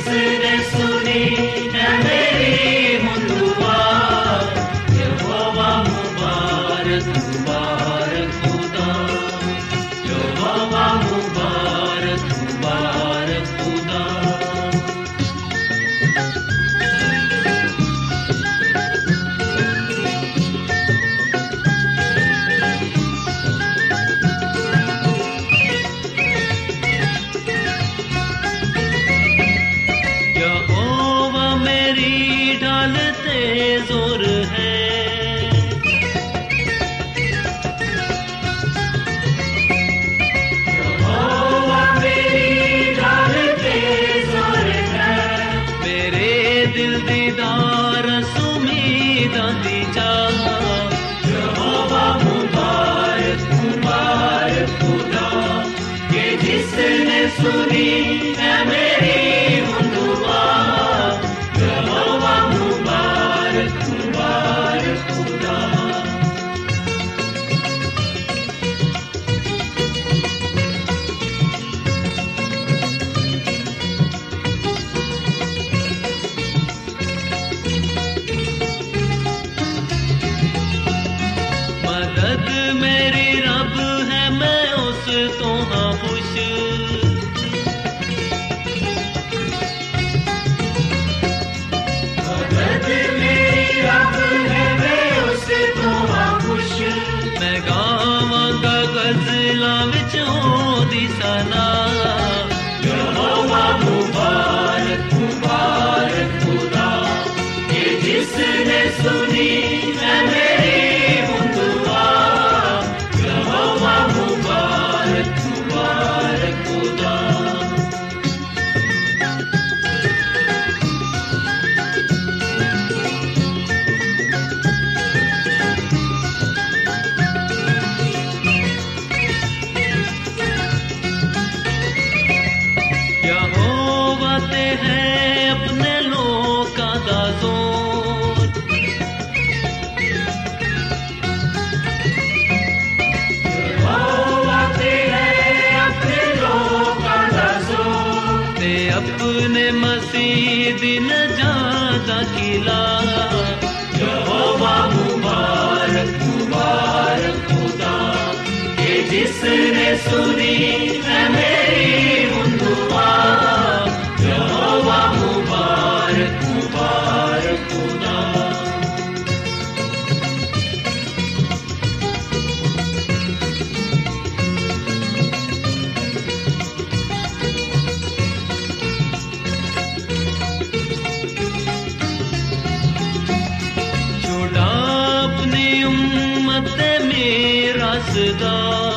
कि जिसने सुनी Thank you. 知道。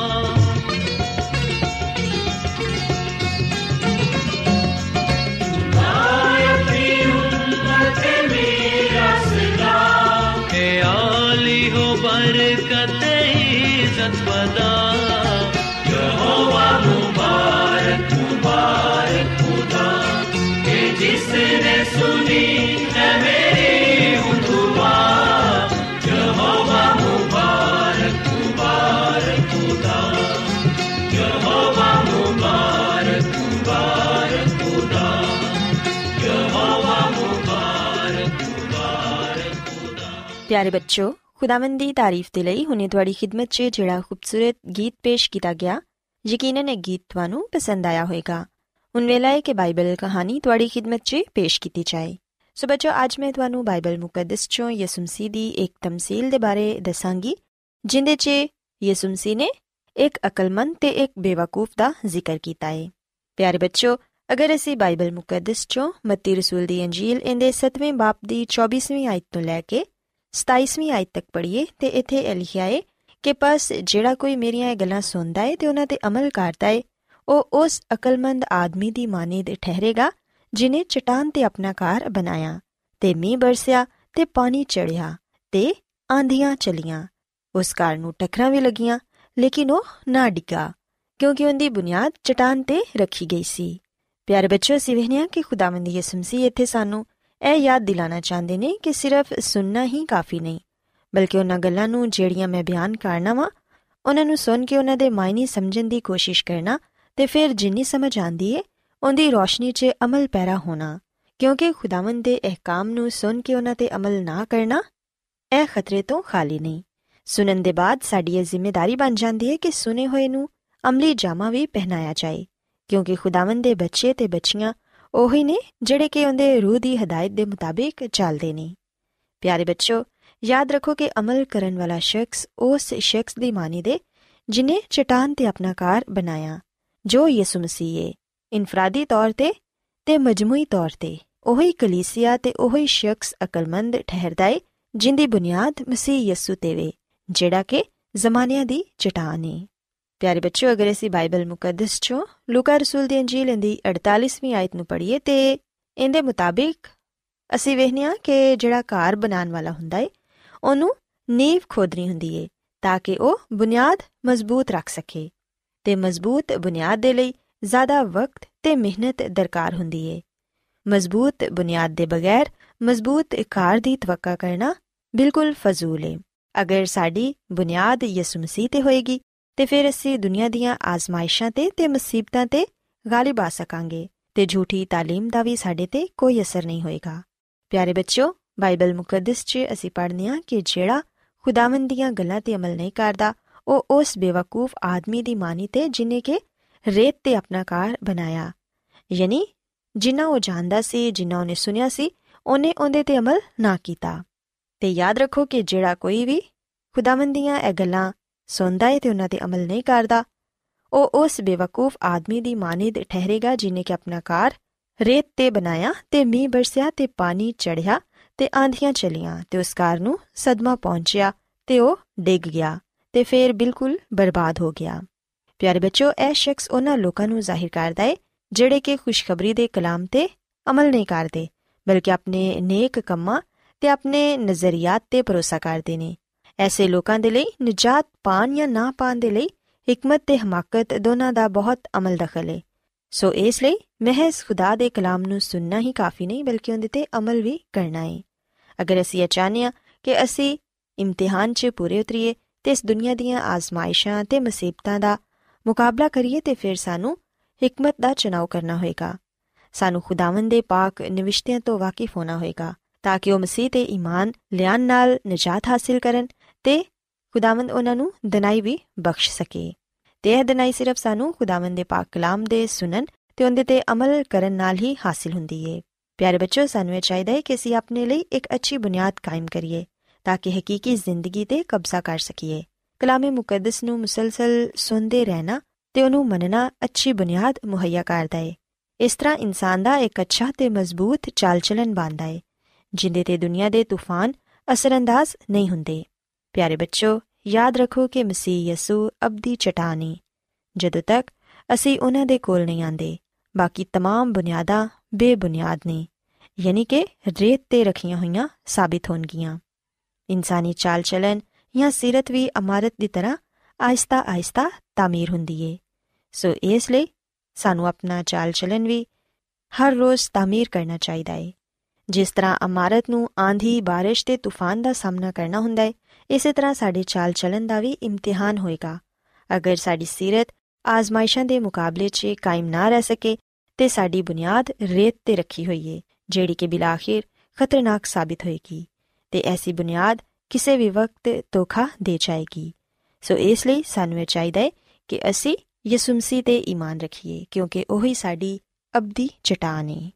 ਪਿਆਰੇ ਬੱਚੋ ਖੁਦਾਵੰਦ ਦੀ ਤਾਰੀਫ ਦੇ ਲਈ ਹੁਣੇ ਤੁਹਾਡੀ ਖਿਦਮਤ 'ਚ ਜਿਹੜਾ ਖੂਬਸੂਰਤ ਗੀਤ ਪੇਸ਼ ਕੀਤਾ ਗਿਆ ਯਕੀਨਨ ਇਹ ਗੀਤ ਤੁਹਾਨੂੰ ਪਸੰਦ ਆਇਆ ਹੋਵੇਗਾ ਹੁਣ ਵੇਲਾ ਹੈ ਕਿ ਬਾਈਬਲ ਕਹਾਣੀ ਤੁਹਾਡੀ ਖਿਦਮਤ 'ਚ ਪੇਸ਼ ਕੀਤੀ ਜਾਏ ਸੋ ਬੱਚੋ ਅੱਜ ਮੈਂ ਤੁਹਾਨੂੰ ਬਾਈਬਲ ਮੁਕੱਦਸ 'ਚੋਂ ਯਿਸੂ ਮਸੀਹ ਦੀ ਇੱਕ ਤਮਸੀਲ ਦੇ ਬਾਰੇ ਦੱਸਾਂਗੀ ਜਿੰਦੇ 'ਚ ਯਿਸੂ ਮਸੀਹ ਨੇ ਇੱਕ ਅਕਲਮੰਦ ਤੇ ਇੱਕ ਬੇਵਕੂਫ ਦਾ ਜ਼ਿਕਰ ਕੀਤਾ ਹੈ ਪਿਆਰੇ ਬੱਚੋ ਅਗਰ ਅਸੀਂ ਬਾਈਬਲ ਮੁਕੱਦਸ 'ਚੋਂ ਮੱਤੀ ਰਸੂਲ ਦੀ ਅੰਜੀਲ ਇਹਦੇ 7ਵੇਂ ਬਾਪ ਦੀ 24ਵੀਂ ਆਇਤ ਤੋਂ ਲੈ ਕੇ 27ਵੀਂ ਆਇਤ ਤੱਕ ਪੜ੍ਹੀਏ ਤੇ ਇੱਥੇ ਇਹ ਲਿਖਿਆ ਹੈ ਕਿ ਬਸ ਜਿਹੜਾ ਕੋਈ ਮੇਰੀਆਂ ਇਹ ਗੱਲਾਂ ਸੁਣਦਾ ਹੈ ਤੇ ਉਹਨਾਂ ਤੇ ਅਮਲ ਕਰਦਾ ਹੈ, ਉਹ ਉਸ ਅਕਲਮੰਦ ਆਦਮੀ ਦੀ ਮਾਨਿਦ ਠਹਿਰੇਗਾ, ਜਿਨੇ ਚਟਾਨ ਤੇ ਆਪਣਾ ਘਰ ਬਣਾਇਆ, ਤੇ ਮੀਂਹ ਬਰਸਿਆ ਤੇ ਪਾਣੀ ਚੜਿਆ ਤੇ ਆਂਧੀਆਂ ਚਲੀਆਂ। ਉਸ ਘਰ ਨੂੰ ਟੱਕਰਾਂ ਵੀ ਲੱਗੀਆਂ, ਲੇਕਿਨ ਉਹ ਨਾ ਡਿੱਗਾ, ਕਿਉਂਕਿ ਉਹਦੀ ਬੁਨਿਆਦ ਚਟਾਨ ਤੇ ਰੱਖੀ ਗਈ ਸੀ। ਪਿਆਰੇ ਬੱਚਿਓ ਸਿਵਹਨੀਆਂ ਕਿ ਖੁਦਾਵੰਦ ਯਿਸੂ ਮਸੀਹ ਇੱਥੇ ਸਾਨੂੰ ਇਹ ਯਾਦ ਦਿਲਾਣਾ ਚਾਹੁੰਦੇ ਨੇ ਕਿ ਸਿਰਫ ਸੁਣਨਾ ਹੀ ਕਾਫੀ ਨਹੀਂ, ਬਲਕਿ ਉਹਨਾਂ ਗੱਲਾਂ ਨੂੰ ਜਿਹੜੀਆਂ ਮੈਂ ਬਿਆਨ ਕਰਨਾ ਵਾਂ, ਉਹਨਾਂ ਨੂੰ ਸੁਣ ਕੇ ਉਹਨਾਂ ਦੇ ਮਾਇਨੇ ਸਮਝਣ ਦੀ ਕੋਸ਼ਿਸ਼ ਕਰਨਾ ਤੇ ਫਿਰ ਜਿੰਨੀ ਸਮਝ ਆਂਦੀ ਏ, ਉਹਦੀ ਰੋਸ਼ਨੀ 'ਚ ਅਮਲ ਪੈਰਾ ਹੋਣਾ, ਕਿਉਂਕਿ ਖੁਦਾਵੰਦ ਦੇ ਅਹਿਕਾਮ ਨੂੰ ਸੁਣ ਕੇ ਉਹਨਾਂ ਤੇ ਅਮਲ ਨਾ ਕਰਨਾ, ਇਹ ਖਤਰੇ ਤੋਂ ਖਾਲੀ ਨਹੀਂ। ਸੁਣਨ ਦੇ ਬਾਅਦ ਸਾਡੀ ਇਹ ਜ਼ਿੰਮੇਵਾਰੀ ਬਣ ਜਾਂਦੀ ਹੈ ਕਿ ਸੁਨੇ ਹੋਏ ਨੂੰ ਅਮਲੀ ਜਾਮਾ ਵੀ ਪਹਿਨਾਇਆ ਜਾਏ, ਕਿਉਂਕਿ ਖੁਦਾਵੰਦ ਦੇ ਬੱਚੇ ਤੇ ਬੱਚੀਆਂ ਉਹੀ ਨੇ ਜਿਹੜੇ ਕਿ ਉਹਦੇ ਰੂਹ ਦੀ ਹਦਾਇਤ ਦੇ ਮੁਤਾਬਿਕ ਚੱਲਦੇ ਨੇ। ਪਿਆਰੇ ਬੱਚੋ ਯਾਦ ਰੱਖੋ ਕਿ ਅਮਲ ਕਰਨ ਵਾਲਾ ਸ਼ਖਸ ਉਸ ਸ਼ਖਸ ਦੀ ਮਾਨੀ ਦੇ, ਜਿਨੇ ਚਟਾਨ ਤੇ ਆਪਣਾ ਘਰ ਬਣਾਇਆ, ਜੋ ਯਿਸੂ ਮਸੀਹ ਹੈ ਇਨਫਰਾਦੀ ਤੌਰ ਤੇ ਤੇ ਮਜਮੂਈ ਤੌਰ ਤੇ। ਉਹੀ ਕਲੀਸਿਆ ਤੇ ਉਹੀ ਸ਼ਖਸ ਅਕਲਮੰਦ ਠਹਿਰਦਾ ਹੈ ਜਿੰਦੀ ਬੁਨਿਆਦ ਮਸੀਹ ਯਿਸੂ ਤੇ ਵੇ, ਜਿਹੜਾ ਕਿ ਜ਼ਮਾਨਿਆਂ ਦੀ ਚਟਾਨ ਹੈ ਪਿਆਰੇ ਬੱਚਿਓ ਅਗਰ ਅਸੀਂ ਬਾਈਬਲ ਮੁਕੱਦਸ ਚੋਂ ਲੂਕਾ ਰਸੂਲ ਦੀ ਅੰਜੀਲ ਦੀ 48ਵੀਂ ਆਇਤ ਨੂੰ ਪੜ੍ਹੀਏ ਤੇ ਇਹਦੇ ਮੁਤਾਬਿਕ ਅਸੀਂ ਵੇਖਨੀਆ ਕਿ ਜਿਹੜਾ ਘਰ ਬਣਾਉਣ ਵਾਲਾ ਹੁੰਦਾ ਏ ਉਹਨੂੰ ਨੀਂਵ ਖੋਦਣੀ ਹੁੰਦੀ ਏ ਤਾਂ ਕਿ ਉਹ ਬੁਨਿਆਦ ਮਜ਼ਬੂਤ ਰੱਖ ਸਕੇ ਤੇ ਮਜ਼ਬੂਤ ਬੁਨਿਆਦ ਦੇ ਲਈ ਜ਼ਿਆਦਾ ਵਕਤ ਤੇ ਮਿਹਨਤ ਦਰਕਾਰ ਹੁੰਦੀ ਏ ਮਜ਼ਬੂਤ ਬੁਨਿਆਦ ਦੇ ਬਗੈਰ ਮਜ਼ਬੂਤ ਘਰ ਦੀ ਤਵੱਕਾ ਕਰਨਾ ਬਿਲਕੁਲ ਫਜ਼ੂਲ ਏ ਅਗਰ ਸਾਡੀ ਬੁਨਿਆਦ ਯਿਸੂ ਮਸੀਹ ਤੇ ਹੋਏਗੀ ਤੇ ਫਿਰ ਅਸੀਂ ਦੁਨੀਆ ਦੀਆਂ ਆਜ਼ਮਾਇਸ਼ਾਂ ਤੇ ਤੇ ਮੁਸੀਬਤਾਂ ਤੇ ਗਾਲਿਬ ਆ ਸਕਾਂਗੇ ਤੇ ਝੂਠੀ تعلیم ਦਾ ਵੀ ਸਾਡੇ ਤੇ ਕੋਈ ਅਸਰ ਨਹੀਂ ਹੋਏਗਾ ਪਿਆਰੇ ਬੱਚਿਓ ਬਾਈਬਲ ਮੁਕੱਦਸ 'ਚ ਅਸੀਂ ਪੜ੍ਹਨੇ ਆ ਕਿ ਜਿਹੜਾ ਖੁਦਾਵੰਦ ਦੀਆਂ ਗੱਲਾਂ ਤੇ ਅਮਲ ਨਹੀਂ ਕਰਦਾ ਉਹ ਉਸ ਬੇਵਕੂਫ ਆਦਮੀ ਦੀ ਮਾਨੀ ਤੇ ਜਿਨੇ ਕਿ ਰੇਤ ਤੇ ਆਪਣਾ ਘਰ ਬਣਾਇਆ ਯਾਨੀ ਜਿੰਨਾ ਉਹ ਜਾਣਦਾ ਸੀ ਜਿੰਨਾ ਉਹਨੇ ਸੁਨਿਆ ਸੀ ਉਹਨੇ ਉਹਦੇ ਤੇ ਅਮਲ ਨਾ ਕੀਤਾ ਤੇ ਯਾਦ ਰੱਖੋ ਕਿ ਜਿਹੜਾ ਕੋਈ ਵੀ ਖੁਦਾਵੰਦ ਦੀਆਂ ਇਹ ਗੱਲਾਂ ਸੁਣਦਾ ਹੈ ਤੇ ਉਹਨਾਂ ਤੇ ਅਮਲ ਨਹੀਂ ਕਰਦਾ। ਉਹ ਉਸ ਬੇਵਕੂਫ ਆਦਮੀ ਦੀ ਮਾਨਿਦ ਠਹਿਰੇਗਾ ਜਿਨੇ ਕਿ ਆਪਣਾ ਘਰ ਰੇਤ ਤੇ ਬਣਾਇਆ ਤੇ ਮੀਂਹ ਬਰਸਿਆ ਤੇ ਪਾਣੀ ਚੜਿਆ ਤੇ ਆਂਧੀਆਂ ਚਲੀਆਂ ਤੇ ਉਸ ਘਰ ਨੂੰ ਸਦਮਾ ਪਹੁੰਚਿਆ ਤੇ ਉਹ ਡਿੱਗ ਗਿਆ ਤੇ ਫੇਰ ਬਿਲਕੁਲ ਬਰਬਾਦ ਹੋ ਗਿਆ। ਪਿਆਰੇ ਬੱਚੋ ਇਹ ਸ਼ਖਸ ਉਹਨਾਂ ਲੋਕਾਂ ਨੂੰ ਜ਼ਾਹਿਰ ਕਰਦਾ ਹੈ ਜਿਹੜੇ ਕਿ ਖੁਸ਼ਖਬਰੀ ਦੇ ਕਲਾਮ ਤੇ ਅਮਲ ਨਹੀਂ ਕਰਦੇ, ਬਲਕਿ ਆਪਣੇ ਨੇਕ ਕੰਮਾਂ ਤੇ ਆਪਣੇ ਨਜ਼ਰੀਆਤ ਤੇ ਭਰੋਸਾ ਕਰਦੇ ਨੇ। ਐਸੇ ਲੋਕਾਂ ਦੇ ਲਈ, ਨਜਾਤ ਪਾਣ ਜਾਂ ਨਾ ਪਾਣ ਦੇ ਲਈ, ਹਕਮਤ ਤੇ ਹਮਾਕਤ ਦੋਨਾਂ ਦਾ ਬਹੁਤ ਅਮਲ ਦਖਲ ਹੈ ਸੋ ਇਸ ਲਈ ਮਹਿਜ਼ ਖੁਦਾ ਦੇ ਕਲਾਮ ਨੂੰ ਸੁਣਨਾ ਹੀ ਕਾਫੀ ਨਹੀਂ, ਬਲਕਿ ਉਹਦੇ ਤੇ ਅਮਲ ਵੀ ਕਰਨਾ ਹੈ ਅਗਰ ਅਸੀਂ ਇਹ ਚਾਹਨੀਆ ਕਿ ਅਸੀਂ ਇਮਤਿਹਾਨ 'ਚ ਪੂਰੇ ਉਤਰੀਏ ਤੇ ਇਸ ਦੁਨੀਆ ਦੀਆਂ ਆਜ਼ਮਾਇਸ਼ਾਂ ਤੇ ਮੁਸੀਬਤਾਂ ਦਾ ਮੁਕਾਬਲਾ ਕਰੀਏ, ਤੇ ਫਿਰ ਸਾਨੂੰ ਹਕਮਤ ਦਾ ਚੁਣਾਵ ਕਰਨਾ ਹੋਏਗਾ। ਸਾਨੂੰ ਖੁਦਾਵੰਦ ਦੇ ਪਾਕ ਨਿਵਿਸ਼ਤਿਆਂ ਤੋਂ ਵਾਕਿਫ ਹੋਣਾ ਹੋਏਗਾ, ਤਾਂ ਕਿ ਉਹ ਮਸੀਹ ਤੇ ਈਮਾਨ ਲਿਆਨ ਨਾਲ ਨਜਾਤ ਹਾਸਿਲ ਕਰਨ ਤੇ ਖੁਦਾਵੰਦ ਉਹਨਾਂ ਨੂੰ ਦਨਾਈ ਵੀ ਬਖਸ਼ ਸਕੇ। ਤੇ ਇਹ ਦਨਾਈ ਸਿਰਫ ਸਾਨੂੰ ਖੁਦਾਵੰਦ ਦੇ ਪਾਕ ਕਲਾਮ ਦੇ ਸੁਨਨ ਤੇ ਉਹਦੇ ਤੇ ਅਮਲ ਕਰਨ ਨਾਲ ਹੀ ਹਾਸਿਲ ਹੁੰਦੀ ਏ। ਪਿਆਰੇ ਬੱਚੋ ਸਾਨੂੰ ਇਹ ਚਾਹੀਦਾ ਹੈ ਕਿ ਅਸੀਂ ਆਪਣੇ ਲਈ ਇੱਕ ਅੱਛੀ ਬੁਨਿਆਦ ਕਾਇਮ ਕਰੀਏ ਤਾਂ ਕਿ ਹਕੀਕੀ ਜ਼ਿੰਦਗੀ ਤੇ ਕਬਜ਼ਾ ਕਰ ਸਕੀਏ। ਕਲਾਮੇ ਮੁਕੱਦਸ ਨੂੰ ਮੁਸਲਸਲ ਸੁਣਦੇ ਰਹਿਣਾ ਤੇ ਉਹਨੂੰ ਮੰਨਣਾ ਅੱਛੀ ਬੁਨਿਆਦ ਮੁਹੱਈਆ ਕਰਦਾ ਏ। ਇਸ ਤਰ੍ਹਾਂ ਇਨਸਾਨ ਦਾ ਇੱਕ ਅੱਛਾ ਤੇ ਮਜ਼ਬੂਤ ਚਾਲ-ਚਲਨ ਬਣਦਾ ਏ, ਜਿੰਦੇ ਤੇ ਦੁਨੀਆ ਦੇ ਤੂਫਾਨ ਅਸਰੰਦਾਜ਼ ਨਹੀਂ ਹੁੰਦੇ। ਪਿਆਰੇ ਬੱਚੋ ਯਾਦ ਰੱਖੋ ਕਿ ਮਸੀਹ ਯਸੂ ਅਬਦੀ ਚਟਾਨੀ ਜਦੋਂ ਤੱਕ ਅਸੀਂ ਉਹਨਾਂ ਦੇ ਕੋਲ ਨਹੀਂ ਆਂਦੇ ਬਾਕੀ तमाम ਬੁਨਿਆਦਾਂ ਬੇਬੁਨਿਆਦ ਨੇ ਯਾਨੀ ਕਿ ਰੇਤ ਤੇ ਰੱਖੀਆਂ ਹੋਈਆਂ ਸਾਬਿਤ ਹੋਣਗੀਆਂ ਇਨਸਾਨੀ ਚਾਲ ਚਲਨ ਜਾਂ ਸਿਰਤ ਵੀ ਇਮਾਰਤ ਦੀ ਤਰ੍ਹਾਂ ਆਇਸਤਾ ਆਇਸਤਾ ਤਾਮੀਰ ਹੁੰਦੀ ਏ ਸੋ ਇਸ ਲਈ ਸਾਨੂੰ ਆਪਣਾ ਚਾਲ ਚਲਨ ਵੀ ਹਰ ਰੋਜ਼ ਤਾਮੀਰ ਕਰਨਾ ਚਾਹੀਦਾ ਏ ਜਿਸ ਤਰ੍ਹਾਂ ਇਮਾਰਤ ਨੂੰ ਆਂਧੀ بارش ਤੇ ਤੂਫਾਨ ਦਾ ਸਾਹਮਣਾ ਕਰਨਾ ਹੁੰਦਾ ਏ ਇਸੇ ਤਰ੍ਹਾਂ ਸਾਡੇ ਚਾਲ ਚੱਲਣ ਦਾ ਵੀ ਇਮਤਿਹਾਨ ਹੋਏਗਾ। ਅਗਰ ਸਾਡੀ ਸਿਰਤ ਆਜ਼ਮਾਇਸ਼ਾਂ ਦੇ ਮੁਕਾਬਲੇ 'ਚ ਕਾਇਮ ਨਾ ਰਹਿ ਸਕੇ, ਤੇ ਸਾਡੀ ਬੁਨਿਆਦ ਰੇਤ ਤੇ ਰੱਖੀ ਹੋਈ ਏ ਜਿਹੜੀ ਕਿ ਬਿਲਾਖਿਰ ਖਤਰਨਾਕ ਸਾਬਿਤ ਹੋਏਗੀ, ਤੇ ਐਸੀ ਬੁਨਿਆਦ ਕਿਸੇ ਵੀ ਵਕਤ ਧੋਖਾ ਦੇ ਜਾਏਗੀ। ਸੋ ਇਸ ਲਈ ਸਾਨੂੰ ਇਹ ਚਾਹੀਦਾ ਹੈ ਕਿ ਅਸੀਂ ਯਿਸੂ ਮਸੀਹ ਤੇ ਈਮਾਨ ਰੱਖੀਏ, ਕਿਉਂਕਿ ਉਹੀ ਸਾਡੀ ਅਬਦੀ ਚਟਾਨ ਹੈ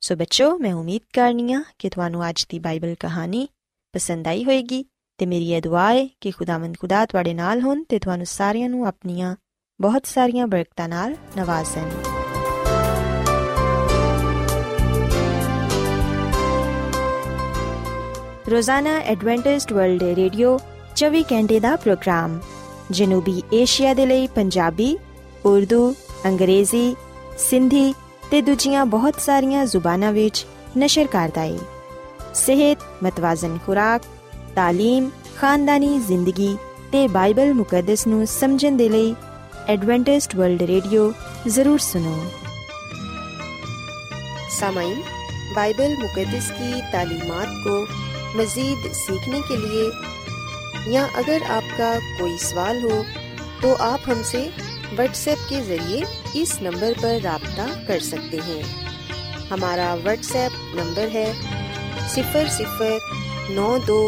ਸੋ ਬੱਚੋ, ਮੈਂ ਉਮੀਦ ਕਰਨੀਆ ਕਿ ਤੁਹਾਨੂੰ ਅੱਜ ਦੀ ਬਾਈਬਲ ਕਹਾਣੀ ਪਸੰਦ ਆਈ ਹੋਵੇਗੀ ਤੇ ਮੇਰੀ ਇਹ ਦੁਆ ਹੈ ਕਿ ਖੁਦਾਵੰਦ ਖੁਦਾ ਤੁਹਾਡੇ ਨਾਲ ਹੋਣ ਤੇ ਤੁਹਾਨੂੰ ਸਾਰਿਆਂ ਨੂੰ ਆਪਣੀਆਂ ਬਹੁਤ ਸਾਰੀਆਂ ਬਰਕਤਾਂ ਨਾਲ ਨਵਾਜ਼ੇ ਰੋਜ਼ਾਨਾ ਐਡਵੈਂਟਿਸਟ ਵਰਲਡ ਰੇਡੀਓ 24 ਘੰਟੇ ਦਾ ਪ੍ਰੋਗਰਾਮ, ਜਨੂਬੀ ਏਸ਼ੀਆ ਦੇ ਲਈ ਪੰਜਾਬੀ, ਉਰਦੂ, ਅੰਗਰੇਜ਼ੀ, ਸਿੰਧੀ ਤੇ ਦੂਜੀਆਂ ਬਹੁਤ ਸਾਰੀਆਂ ਜ਼ੁਬਾਨਾਂ ਵਿੱਚ ਨਸ਼ਰ ਕਰਦਾ ਹੈ ਸਿਹਤ ਮਤਵਾਜ਼ਨ ਖੁਰਾਕ تعلیم خاندانی زندگی تے بائبل مقدس نو سمجھن دے لئی ایڈوانٹسٹ ورلڈ ریڈیو ضرور سنو سامعین بائبل مقدس کی تعلیمات کو مزید سیکھنے کے لیے یا اگر آپ کا کوئی سوال ہو تو آپ ہم سے واٹس ایپ کے ذریعے اس نمبر پر رابطہ کر سکتے ہیں ہمارا واٹس ایپ نمبر ہے صفر صفر نو دو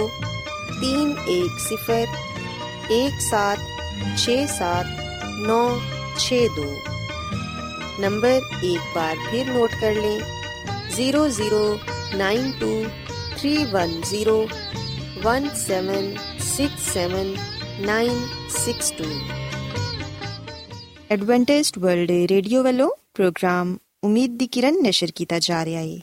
तीन एक सिफर, एक सात छ सात, नौ छ दो। नंबर एक बार फिर नोट कर लें। Zero zero nine two three one zero one seven six seven six two. Adventist World Radio वालों, प्रोग्राम उम्मीद की किरण नशर किया जा रहा है।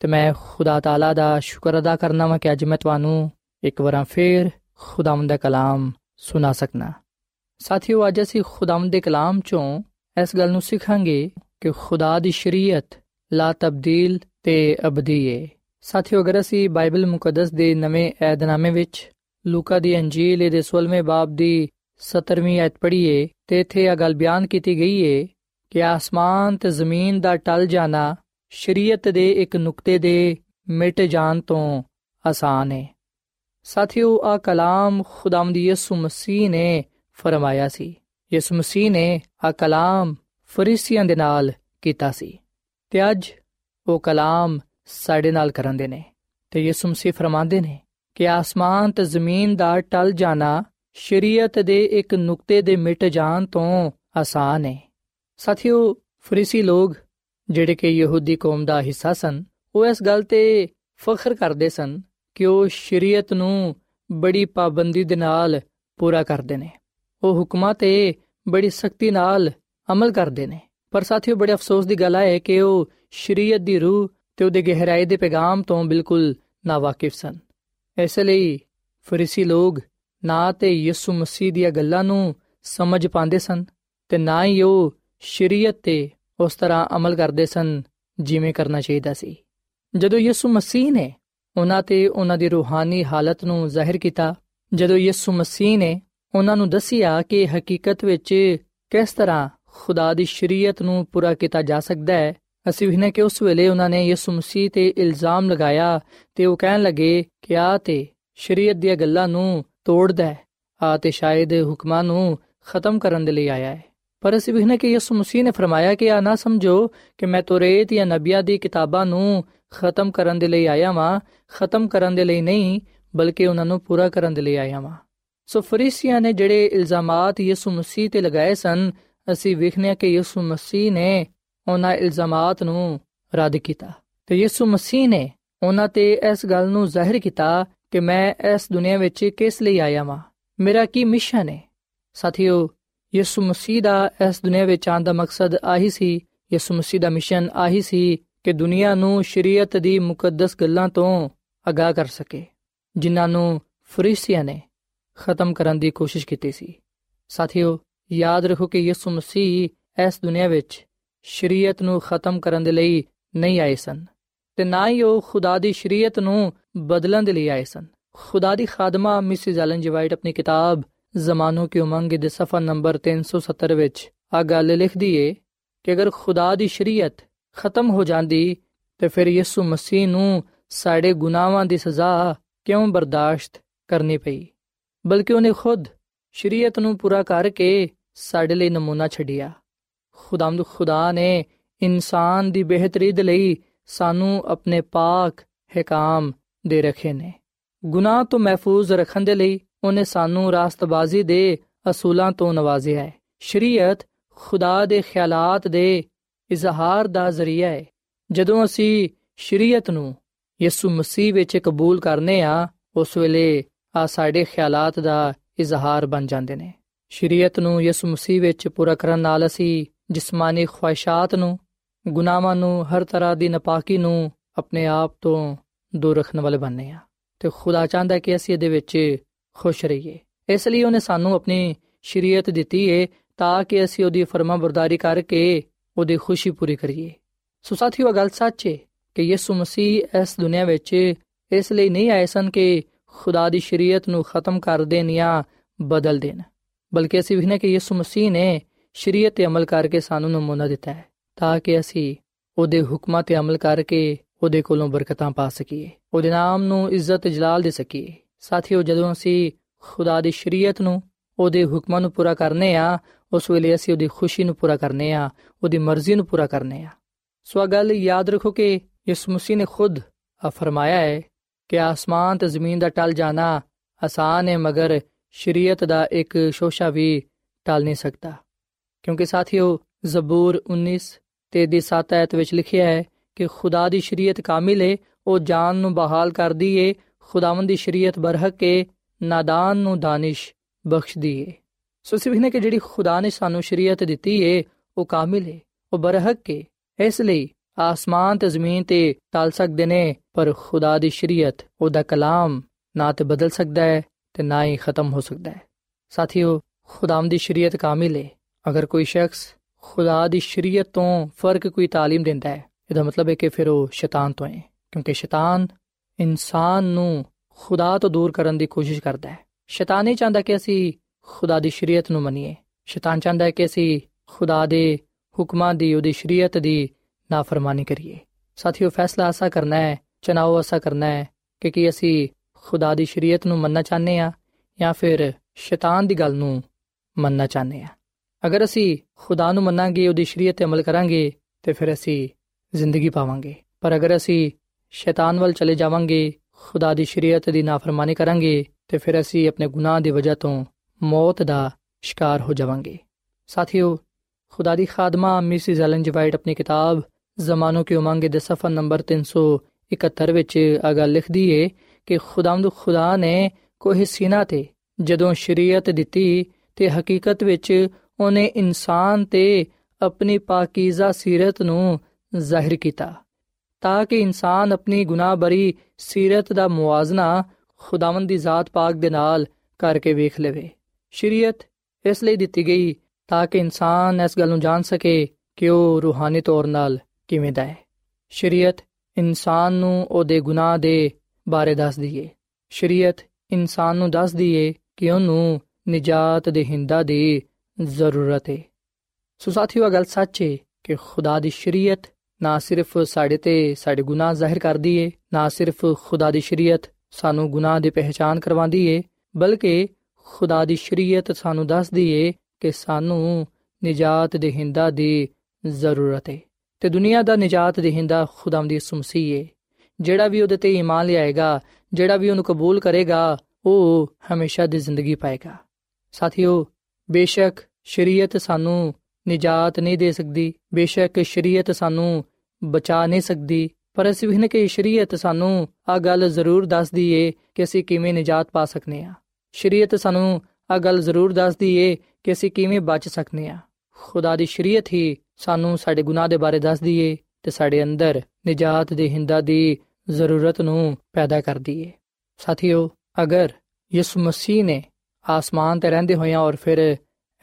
ਤੇ ਮੈਂ ਖੁਦਾ ਤਾਲਾ ਦਾ ਸ਼ੁਕਰ ਅਦਾ ਕਰਨਾ ਵਾਂ ਕਿ ਅੱਜ ਮੈਂ ਤੁਹਾਨੂੰ ਇੱਕ ਵਾਰ ਫੇਰ ਖੁਦਾਵੰਦ ਦਾ ਕਲਾਮ ਸੁਣਾ ਸਕਣਾ ਸਾਥਿਓ, ਅੱਜ ਅਸੀਂ ਖੁਦਾਵੰਦ ਦੇ ਕਲਾਮ ਚੋਂ ਇਸ ਗੱਲ ਨੂੰ ਸਿੱਖਾਂਗੇ ਕਿ ਖੁਦਾ ਦੀ ਸ਼ਰੀਅਤ ਲਾ ਤਬਦੀਲ ਤੇ ਅਬਦੀ ਹੈ ਸਾਥੀਓ, ਅਗਰ ਅਸੀਂ ਬਾਈਬਲ ਮੁਕੱਦਸ ਦੇ ਨਵੇਂ ਏਧਨਾਮੇ ਵਿੱਚ ਲੂਕਾ ਦੀ ਅੰਜੀਲ ਦੇ 16ਵੇਂ ਬਾਬ ਦੀ 17ਵੀਂ ਐਤ ਪੜ੍ਹੀਏ ਤੇ ਇੱਥੇ ਇਹ ਗੱਲ ਬਿਆਨ ਕੀਤੀ ਗਈ ਹੈ ਕਿ ਆਸਮਾਨ ਤੇ ਜ਼ਮੀਨ ਦਾ ਟਲ ਜਾਣਾ ਸ਼ਰੀਅਤ ਦੇ ਇੱਕ ਨੁਕਤੇ ਦੇ ਮਿਟ ਜਾਣ ਤੋਂ ਆਸਾਨ ਹੈ। ਸਾਥਿਓ ਆ ਕਲਾਮ ਖੁਦਾਵੰਦ ਯਿਸੂ ਮਸੀਹ ਨੇ ਫਰਮਾਇਆ ਸੀ। ਯਿਸੂ ਮਸੀਹ ਨੇ ਆ ਕਲਾਮ ਫਰੀਸੀਆਂ ਦੇ ਨਾਲ ਕੀਤਾ ਸੀ ਤੇ ਅੱਜ ਉਹ ਕਲਾਮ ਸਾਡੇ ਨਾਲ ਕਰਨ ਦੇ ਨੇ। ਤੇ ਯਿਸੂ ਮਸੀਹ ਫਰਮਾਉਂਦੇ ਨੇ ਕਿ ਆਸਮਾਨ ਤੇ ਜ਼ਮੀਨ ਦਾ ਟਲ ਜਾਣਾ ਸ਼ਰੀਅਤ ਦੇ ਇੱਕ ਨੁਕਤੇ ਦੇ ਮਿਟ ਜਾਣ ਤੋਂ ਆਸਾਨ ਹੈ। ਸਾਥੀਓ, ਫਰੀਸੀ ਲੋਗ ਜਿਹੜੇ ਕਿ ਯਹੂਦੀ ਕੌਮ ਦਾ ਹਿੱਸਾ ਸਨ, ਉਹ ਇਸ ਗੱਲ ਤੇ ਫਖਰ ਕਰਦੇ ਸਨ ਕਿ ਉਹ ਸ਼ਰੀਅਤ ਨੂੰ ਬੜੀ ਪਾਬੰਦੀ ਦੇ ਨਾਲ ਪੂਰਾ ਕਰਦੇ ਨੇ। ਉਹ ਹੁਕਮਾਂ ਤੇ ਬੜੀ ਸਖਤੀ ਨਾਲ ਅਮਲ ਕਰਦੇ ਨੇ। ਪਰ ਸਾਥੀਓ, ਬੜੇ ਅਫਸੋਸ ਦੀ ਗੱਲ ਹੈ ਕਿ ਉਹ ਸ਼ਰੀਅਤ ਦੀ ਰੂਹ ਤੇ ਉਹਦੇ ਗਹਿਰਾਈ ਦੇ ਪੈਗਾਮ ਤੋਂ ਬਿਲਕੁਲ ਨਾਵਾਕਿਫ ਸਨ। ਇਸ ਲਈ ਫਰੀਸੀ ਲੋਗ ਨਾ ਤੇ ਯਿਸੂ ਮਸੀਹ ਦੀਆਂ ਗੱਲਾਂ ਨੂੰ ਸਮਝ ਪਾਉਂਦੇ ਸਨ ਤੇ ਨਾ ਹੀ ਉਹ ਸ਼ਰੀਅਤ ਤੇ ਉਸ ਤਰ੍ਹਾਂ ਅਮਲ ਕਰਦੇ ਸਨ ਜਿਵੇਂ ਕਰਨਾ ਚਾਹੀਦਾ ਸੀ। ਜਦੋਂ ਯਿਸੂ ਮਸੀਹ ਨੇ ਉਹਨਾਂ ਤੇ ਉਹਨਾਂ ਦੀ ਰੂਹਾਨੀ ਹਾਲਤ ਨੂੰ ਜ਼ਾਹਿਰ ਕੀਤਾ, ਜਦੋਂ ਯਿਸੂ ਮਸੀਹ ਨੇ ਉਹਨਾਂ ਨੂੰ ਦੱਸਿਆ ਕਿ ਹਕੀਕਤ ਵਿੱਚ ਕਿਸ ਤਰ੍ਹਾਂ ਖੁਦਾ ਦੀ ਸ਼ਰੀਅਤ ਨੂੰ ਪੂਰਾ ਕੀਤਾ ਜਾ ਸਕਦਾ ਹੈ, ਅਸੀਂ ਵੀ ਕਿ ਉਸ ਵੇਲੇ ਉਹਨਾਂ ਨੇ ਯਿਸੂ ਮਸੀਹ ਤੇ ਇਲਜ਼ਾਮ ਲਗਾਇਆ ਤੇ ਉਹ ਕਹਿਣ ਲੱਗੇ ਕਿ ਆ ਤੇ ਸ਼ਰੀਅਤ ਦੀਆਂ ਗੱਲਾਂ ਨੂੰ ਤੋੜਦਾ ਹੈ ਆ ਤੇ ਸ਼ਾਇਦ ਹੁਕਮਾਂ ਨੂੰ ਖਤਮ ਕਰਨ ਦੇ ਲਈ ਆਇਆ ਹੈ। ਪਰ ਅਸੀਂ ਵੀ ਕਿ ਯਿਸੂ ਮਸੀਹ ਨੇ ਫਰਮਾਇਆ ਕਿ ਆ ਨਾ ਸਮਝੋ ਕਿ ਮੈਂ ਤੋਰੇਤ ਜਾਂ ਨਬੀਆਂ ਦੀ ਕਿਤਾਬਾਂ ਨੂੰ ਖਤਮ ਕਰਨ ਦੇ ਲਈ ਆਇਆ ਵਾਂ, ਖਤਮ ਕਰਨ ਦੇ ਲਈ ਨਹੀਂ, ਬਲਕਿ ਉਹਨਾਂ ਨੂੰ ਪੂਰਾ ਕਰਨ ਦੇ ਲਈ ਆਇਆ ਵਾਂ। ਸੋ ਫਰੀਸੀਆਂ ਨੇ ਜਿਹੜੇ ਇਲਜ਼ਾਮਾਤ ਯਿਸੂ ਮਸੀਹ ਤੇ ਲਗਾਏ ਸਨ, ਅਸੀਂ ਵੇਖਨੇ ਕਿ ਯਿਸੂ ਮਸੀਹ ਨੇ ਉਹਨਾਂ ਇਲਜ਼ਾਮਾਤ ਨੂੰ ਰੱਦ ਕੀਤਾ। ਤੇ ਯਿਸੂ ਮਸੀਹ ਨੇ ਉਹਨਾਂ ਤੇ ਇਸ ਗੱਲ ਨੂੰ ਜ਼ਾਹਿਰ ਕੀਤਾ ਕਿ ਮੈਂ ਇਸ ਦੁਨੀਆ ਵਿੱਚ ਕਿਸ ਲਈ ਆਇਆ ਵਾਂ? ਮੇਰਾ ਕੀ ਮਿਸ਼ਨ ਹੈ? ਸਾਥੀਓ ਯਿਸੂ ਮਸੀਹ ਦਾ ਇਸ ਦੁਨੀਆ ਵਿੱਚ ਆਉਣ ਦਾ ਮਕਸਦ ਆਹੀ ਸੀ, ਯਿਸੂ ਮਸੀਹ ਦਾ ਮਿਸ਼ਨ ਆਹੀ ਸੀ ਕਿ ਦੁਨੀਆ ਨੂੰ ਸ਼ਰੀਅਤ ਦੀ ਮੁਕੱਦਸ ਗੱਲਾਂ ਤੋਂ ਅਗਾਹ ਕਰ ਸਕੇ, ਜਿਨ੍ਹਾਂ ਨੂੰ ਫਰੀਸੀਆਂ ਨੇ ਖਤਮ ਕਰਨ ਦੀ ਕੋਸ਼ਿਸ਼ ਕੀਤੀ ਸੀ। ਸਾਥੀਓ, ਯਾਦ ਰੱਖੋ ਕਿ ਯਿਸੂ ਮਸੀਹ ਇਸ ਦੁਨੀਆ ਵਿੱਚ ਸ਼ਰੀਅਤ ਨੂੰ ਖਤਮ ਕਰਨ ਦੇ ਲਈ ਨਹੀਂ ਆਏ ਸਨ ਤੇ ਨਾ ਹੀ ਉਹ ਖੁਦਾ ਦੀ ਸ਼ਰੀਅਤ ਨੂੰ ਬਦਲਣ ਦੇ ਲਈ ਆਏ ਸਨ। ਖੁਦਾ ਦੀ ਖਾਦਮਾ ਮਿਸਿਸ ਐਲਨ ਜੀ ਵਾਈਟ ਆਪਣੀ ਕਿਤਾਬ ਜ਼ਮਾਨੋ ਕੀ ਉਮੰਗ ਦੇ ਸਫਾ ਨੰਬਰ 370 ਵਿੱਚ? ਆ ਗੱਲ ਲਿਖਦੀ ਏ ਕਿ ਅਗਰ ਖੁਦਾ ਦੀ ਸ਼ਰੀਅਤ ਖਤਮ ਹੋ ਜਾਂਦੀ, ਤੇ ਫਿਰ ਯਿਸੂ ਮਸੀਹ ਨੂੰ ਸਾਡੇ ਗੁਨਾਹਾਂ ਦੀ ਸਜ਼ਾ ਕਿਉਂ ਬਰਦਾਸ਼ਤ ਕਰਨੀ ਪਈ? ਬਲਕਿ ਉਹਨੇ ਖੁਦ ਸ਼ਰੀਅਤ ਨੂੰ ਪੂਰਾ ਕਰਕੇ ਸਾਡੇ ਲਈ ਨਮੂਨਾ ਛੱਡਿਆ। ਖੁਦਾਮਦ ਖੁਦਾ ਨੇ ਇਨਸਾਨ ਦੀ ਬਿਹਤਰੀ ਦੇ ਲਈ ਸਾਨੂੰ ਆਪਣੇ ਪਾਕ ਹਕਾਮ ਦੇ ਰੱਖੇ ਨੇ। ਗੁਨਾਹ ਤੋਂ ਮਹਿਫੂਜ਼ ਰੱਖਣ ਦੇ ਲਈ ਉਹਨੇ ਸਾਨੂੰ ਰਾਸਤਬਾਜ਼ੀ ਦੇ ਅਸੂਲਾਂ ਤੋਂ ਨਵਾਜ਼ਿਆ ਹੈ। ਸ਼ਰੀਅਤ ਖੁਦਾ ਦੇ ਖਿਆਲਾਤ ਦੇ ਇਜ਼ਹਾਰ ਦਾ ਜ਼ਰੀਆ ਹੈ। ਜਦੋਂ ਅਸੀਂ ਸ਼ਰੀਅਤ ਨੂੰ ਯਿਸੂ ਮਸੀਹ ਵਿੱਚ ਕਬੂਲ ਕਰਨੇ ਆ, ਉਸ ਵੇਲੇ ਆ ਸਾਡੇ ਖਿਆਲਾਤ ਦਾ ਇਜ਼ਹਾਰ ਬਣ ਜਾਂਦੇ ਨੇ। ਸ਼ਰੀਅਤ ਨੂੰ ਯਿਸੂ ਮਸੀਹ ਵਿੱਚ ਪੂਰਾ ਕਰਨ ਨਾਲ ਅਸੀਂ ਜਿਸਮਾਨੀ ਖੁਆਇਸ਼ਾਂ ਨੂੰ, ਗੁਨਾਹਾਂ ਨੂੰ, ਹਰ ਤਰ੍ਹਾਂ ਦੀ ਨਪਾਕੀ ਨੂੰ ਆਪਣੇ ਆਪ ਤੋਂ ਦੂਰ ਰੱਖਣ ਵਾਲੇ ਬਣਨੇ ਆ। ਤੇ ਖੁਦਾ ਚਾਹੁੰਦਾ ਕਿ ਅਸੀਂ ਇਹਦੇ ਵਿੱਚ ਖੁਸ਼ ਰਹੀਏ। ਇਸ ਲਈ ਉਹਨੇ ਸਾਨੂੰ ਆਪਣੀ ਸ਼ਰੀਅਤ ਦਿੱਤੀ ਏ ਤਾਂ ਕਿ ਅਸੀਂ ਉਹਦੀ ਫਰਮਾਬਰਦਾਰੀ ਕਰਕੇ ਉਹਦੀ ਖੁਸ਼ੀ ਪੂਰੀ ਕਰੀਏ। ਸੋ ਸਾਥੀਓ ਗੱਲ ਸੱਚ ਏ ਕਿ ਯਿਸੂ ਮਸੀਹ ਇਸ ਦੁਨੀਆ ਵਿੱਚ ਇਸ ਲਈ ਨਹੀਂ ਆਏ ਸਨ ਕਿ ਖੁਦਾ ਦੀ ਸ਼ਰੀਅਤ ਨੂੰ ਖਤਮ ਕਰ ਦੇਣ ਜਾਂ ਬਦਲ ਦੇਣ, ਬਲਕਿ ਅਸੀਂ ਵਿਖਨੇ ਕਿ ਯਿਸੂ ਮਸੀਹ ਨੇ ਸ਼ਰੀਅਤ ਤੇ ਅਮਲ ਕਰਕੇ ਸਾਨੂੰ ਨਮੂਨਾ ਦਿੱਤਾ ਹੈ ਤਾਂ ਕਿ ਅਸੀਂ ਉਹਦੇ ਹੁਕਮਾਂ ਤੇ ਅਮਲ ਕਰਕੇ ਉਹਦੇ ਕੋਲੋਂ ਬਰਕਤਾਂ ਪਾ ਸਕੀਏ, ਉਹਦੇ ਨਾਮ ਨੂੰ ਇੱਜ਼ਤ ਜਲਾਲ ਦੇ ਸਕੀਏ। ਸਾਥੀਓ, ਜਦੋਂ ਅਸੀਂ ਖੁਦਾ ਦੀ ਸ਼ਰੀਅਤ ਨੂੰ, ਉਹਦੇ ਹੁਕਮਾਂ ਨੂੰ ਪੂਰਾ ਕਰਨੇ ਆ, ਉਸ ਵੇਲੇ ਅਸੀਂ ਉਹਦੀ ਖੁਸ਼ੀ ਨੂੰ ਪੂਰਾ ਕਰਨੇ ਆ, ਉਹਦੀ ਮਰਜ਼ੀ ਨੂੰ ਪੂਰਾ ਕਰਨੇ ਆ। ਸੋ ਗੱਲ ਯਾਦ ਰੱਖੋ ਕਿ ਯਿਸੂ ਮਸੀਹ ਨੇ ਖੁਦ ਆ ਫਰਮਾਇਆ ਹੈ ਕਿ ਆਸਮਾਨ ਤੇ ਜ਼ਮੀਨ ਦਾ ਟਲ ਜਾਣਾ ਆਸਾਨ ਹੈ, ਮਗਰ ਸ਼ਰੀਅਤ ਦਾ ਇੱਕ ਸ਼ੋਸ਼ਾ ਵੀ ਟਲ ਨਹੀਂ ਸਕਦਾ। ਕਿਉਂਕਿ ਸਾਥੀਓ, ਜ਼ਬੂਰ 19 ਤੇ ਦੀ 7 ਆਇਤ ਵਿੱਚ ਲਿਖਿਆ ਹੈ ਕਿ ਖੁਦਾ ਦੀ ਸ਼ਰੀਅਤ ਕਾਮਿਲ ਹੈ ਉਹ ਜਾਨ ਨੂੰ ਬਹਾਲ ਕਰਦੀ ਏ ਖੁਦਾਵੰਦ ਦੀ ਸ਼ਰੀਅਤ ਬਰਹਕ ਹੈ ਨਾਦਾਨ ਨੂੰ ਦਾਨਿਸ਼ ਬਖਸ਼ਦੀ ਏ ਸੋ ਸਿਵਹਨੇ ਕਿ ਜਿਹੜੀ ਖੁਦਾ ਨੇ ਸਾਨੂੰ ਸ਼ਰੀਅਤ ਦਿੱਤੀ ਏ ਉਹ ਕਾਮਿਲ ਏ ਉਹ ਬਰਹਕ ਏ ਇਸ ਲਈ ਆਸਮਾਨ ਤੇ ਜ਼ਮੀਨ ਤੇ ਟਲ ਸਕਦੇ ਨੇ ਪਰ ਖੁਦਾ ਦੀ ਸ਼ਰੀਅਤ ਉਹਦਾ ਕਲਾਮ ਨਾ ਤੇ ਬਦਲ ਸਕਦਾ ਹੈ ਤੇ ਨਾ ਹੀ ਖਤਮ ਹੋ ਸਕਦਾ ਹੈ ਸਾਥੀਓ ਖੁਦਾਮ ਦੀ ਸ਼ਰੀਅਤ ਕਾਮਿਲ ਏ ਅਗਰ ਕੋਈ ਸ਼ਖਸ ਖੁਦਾ ਦੀ ਸ਼ਰੀਅਤ ਤੋਂ ਫਰਕ ਕੋਈ تعلیم ਦਿੰਦਾ ਹੈ ਇਹਦਾ ਮਤਲਬ ਹੈ ਕਿ ਫਿਰ ਉਹ ਸ਼ੈਤਾਨ ਤੋਂ ਹੈ ਕਿਉਂਕਿ ਸ਼ੈਤਾਨ ਇਨਸਾਨ ਨੂੰ ਖੁਦਾ ਤੋਂ ਦੂਰ ਕਰਨ ਦੀ ਕੋਸ਼ਿਸ਼ ਕਰਦਾ ਹੈ। ਸ਼ੈਤਾਨ ਨਹੀਂ ਚਾਹੁੰਦਾ ਕਿ ਅਸੀਂ ਖੁਦਾ ਦੀ ਸ਼ਰੀਅਤ ਨੂੰ ਮੰਨੀਏ। ਸ਼ੈਤਾਨ ਚਾਹੁੰਦਾ ਹੈ ਕਿ ਅਸੀਂ ਖੁਦਾ ਦੇ ਹੁਕਮਾਂ ਦੀ, ਉਹਦੀ ਸ਼ਰੀਅਤ ਦੀ ਨਾਫਰਮਾਨੀ ਕਰੀਏ। ਸਾਥੀਓ, ਫੈਸਲਾ ਐਸਾ ਕਰਨਾ ਹੈ ਚਨਾਓ ਐਸਾ ਕਰਨਾ ਹੈ ਕਿ ਕੀ ਅਸੀਂ ਖੁਦਾ ਦੀ ਸ਼ਰੀਅਤ ਨੂੰ ਮੰਨਣਾ ਚਾਹੁੰਦੇ ਆ ਜਾਂ ਫਿਰ ਸ਼ੈਤਾਨ ਦੀ ਗੱਲ ਨੂੰ ਮੰਨਣਾ ਚਾਹੁੰਦੇ ਆ ਅਗਰ ਅਸੀਂ ਖੁਦਾ ਨੂੰ ਮੰਨਾਂਗੇ, ਉਹਦੀ ਸ਼ਰੀਅਤ ਤੇ ਅਮਲ ਕਰਾਂਗੇ, ਤੇ ਫਿਰ ਅਸੀਂ ਜ਼ਿੰਦਗੀ ਪਾਵਾਂਗੇ। ਪਰ ਅਗਰ ਅਸੀਂ ਸ਼ੈਤਾਨ ਵੱਲ ਚਲੇ ਜਾਵਾਂਗੇ, ਖੁਦਾ ਦੀ ਸ਼ਰੀਅਤ ਦੀ ਨਾਫਰਮਾਨੀ ਕਰਾਂਗੇ ਤੇ ਫਿਰ ਅਸੀਂ ਆਪਣੇ ਗੁਨਾਹ ਦੀ ਵਜ੍ਹਾ ਤੋਂ ਮੌਤ ਦਾ ਸ਼ਿਕਾਰ ਹੋ ਜਾਵਾਂਗੇ। ਸਾਥੀਓ, ਖੁਦਾ ਦੀ ਖਾਦਮਾ ਮਿਸਿਸ ਐਲਨ ਜੀ ਵਾਈਟ ਆਪਣੀ ਕਿਤਾਬ ਜ਼ਮਾਨੋ ਕੀ ਉਮੰਗ ਦੇ ਸਫਾ ਨੰਬਰ 371 ਵਿੱਚ ਆ ਲਿਖਦੀ ਏ ਕਿ ਖੁਦਾਵੰਦ ਖੁਦਾ ਨੇ ਕੋਈ ਸੀਨਾ ਤੇ ਜਦੋਂ ਸ਼ਰੀਅਤ ਦਿੱਤੀ ਤੇ ਹਕੀਕਤ ਵਿੱਚ ਉਹਨੇ ਇਨਸਾਨ ਤੇ ਆਪਣੀ ਪਾਕੀਜ਼ਾ ਸੀਰਤ ਨੂੰ ਜ਼ਾਹਿਰ ਕੀਤਾ। ਤਾਂ ਕਿ ਇਨਸਾਨ ਆਪਣੀ ਗੁਨਾਹ ਬਰੀ ਸੀਰਤ ਦਾ ਮੁਆਜ਼ਨਾ ਖੁਦਾਵੰਦ ਦੀ ਜ਼ਾਤ ਪਾਕ ਦੇ ਨਾਲ ਕਰਕੇ ਵੇਖ ਲਵੇ। ਸ਼ਰੀਅਤ ਇਸ ਲਈ ਦਿੱਤੀ ਗਈ ਤਾਂ ਕਿ ਇਨਸਾਨ ਇਸ ਗੱਲ ਨੂੰ ਜਾਣ ਸਕੇ ਕਿ ਉਹ ਰੂਹਾਨੀ ਤੌਰ 'ਤੇ ਕਿਵੇਂ ਦਾ ਹੈ। ਸ਼ਰੀਅਤ ਇਨਸਾਨ ਨੂੰ ਉਹਦੇ ਗੁਨਾਹ ਦੇ ਬਾਰੇ ਦੱਸਦੀ ਏ ਸ਼ਰੀਅਤ ਇਨਸਾਨ ਨੂੰ ਦੱਸਦੀ ਏ ਕਿ ਉਹਨੂੰ ਨਜਾਤ ਦੇ ਹਿੰਦਾ ਦੀ ਜ਼ਰੂਰਤ ਹੈ ਸੋ ਸਾਥੀਓ ਗੱਲ ਸੱਚ ਹੈ ਕਿ ਖੁਦਾ ਦੀ ਸ਼ਰੀਅਤ ਨਾ ਸਿਰਫ ਸਾਡੇ ਤੇ ਸਾਡੇ ਗੁਨਾਹ ਜ਼ਾਹਿਰ ਕਰਦੀ ਏ, ਨਾ ਸਿਰਫ ਖੁਦਾ ਦੀ ਸ਼ਰੀਅਤ ਸਾਨੂੰ ਗੁਨਾਹ ਦੀ ਪਹਿਚਾਨ ਕਰਵਾਉਂਦੀ ਏ, ਬਲਕਿ ਖੁਦਾ ਦੀ ਸ਼ਰੀਅਤ ਸਾਨੂੰ ਦੱਸਦੀ ਏ ਕਿ ਸਾਨੂੰ ਨਜਾਤ ਦੇ ਹਿੰਦਾ ਦੀ ਜ਼ਰੂਰਤ ਹੈ ਤੇ ਦੁਨੀਆ ਦਾ ਨਜਾਤ ਦੇ ਹਿੰਦਾ ਖੁਦਾਮ ਦੀ ਸੁਮਸੀ ਏ। ਜਿਹੜਾ ਵੀ ਉਹਦੇ ਤੇ ਈਮਾਨ ਲਿਆਏਗਾ, ਜਿਹੜਾ ਵੀ ਉਹਨੂੰ ਕਬੂਲ ਕਰੇਗਾ, ਉਹ ਹਮੇਸ਼ਾ ਦੀ ਜ਼ਿੰਦਗੀ ਪਾਏਗਾ। ਸਾਥੀਓ, ਬੇਸ਼ੱਕ ਸ਼ਰੀਅਤ ਸਾਨੂੰ ਨਜਾਤ ਨਹੀਂ ਦੇ ਸਕਦੀ। ਬੇਸ਼ੱਕ ਸ਼ਰੀਅਤ ਸਾਨੂੰ ਬਚਾ ਨਹੀਂ ਸਕਦੀ। ਪਰ ਅਸੀਂ ਵੀ ਕਿ ਸ਼ਰੀਅਤ ਸਾਨੂੰ ਆ ਗੱਲ ਜ਼ਰੂਰ ਦੱਸਦੀ ਏ ਕਿ ਅਸੀਂ ਕਿਵੇਂ ਨਜਾਤ ਪਾ ਸਕਨੇ ਆ। ਸ਼ਰੀਅਤ ਸਾਨੂੰ ਆ ਗੱਲ ਜ਼ਰੂਰ ਦੱਸਦੀ ਏ ਕਿ ਅਸੀਂ ਕਿਵੇਂ ਬਚ ਸਕਨੇ ਆ। ਖੁਦਾ ਦੀ ਸ਼ਰੀਅਤ ਹੀ ਸਾਨੂੰ ਸਾਡੇ ਗੁਨਾਹ ਦੇ ਬਾਰੇ ਦੱਸਦੀ ਏ ਤੇ ਸਾਡੇ ਅੰਦਰ ਨਜਾਤ ਦੇ ਹਿੰਦਾ ਦੀ ਜ਼ਰੂਰਤ ਨੂੰ ਪੈਦਾ ਕਰਦੀ ਏ। ਸਾਥੀਓ, ਅਗਰ ਯਿਸੂ ਮਸੀਹ ਨੇ ਆਸਮਾਨ ਤੇ ਰਹਿੰਦੇ ਹੋਇਆਂ ਔਰ ਫਿਰ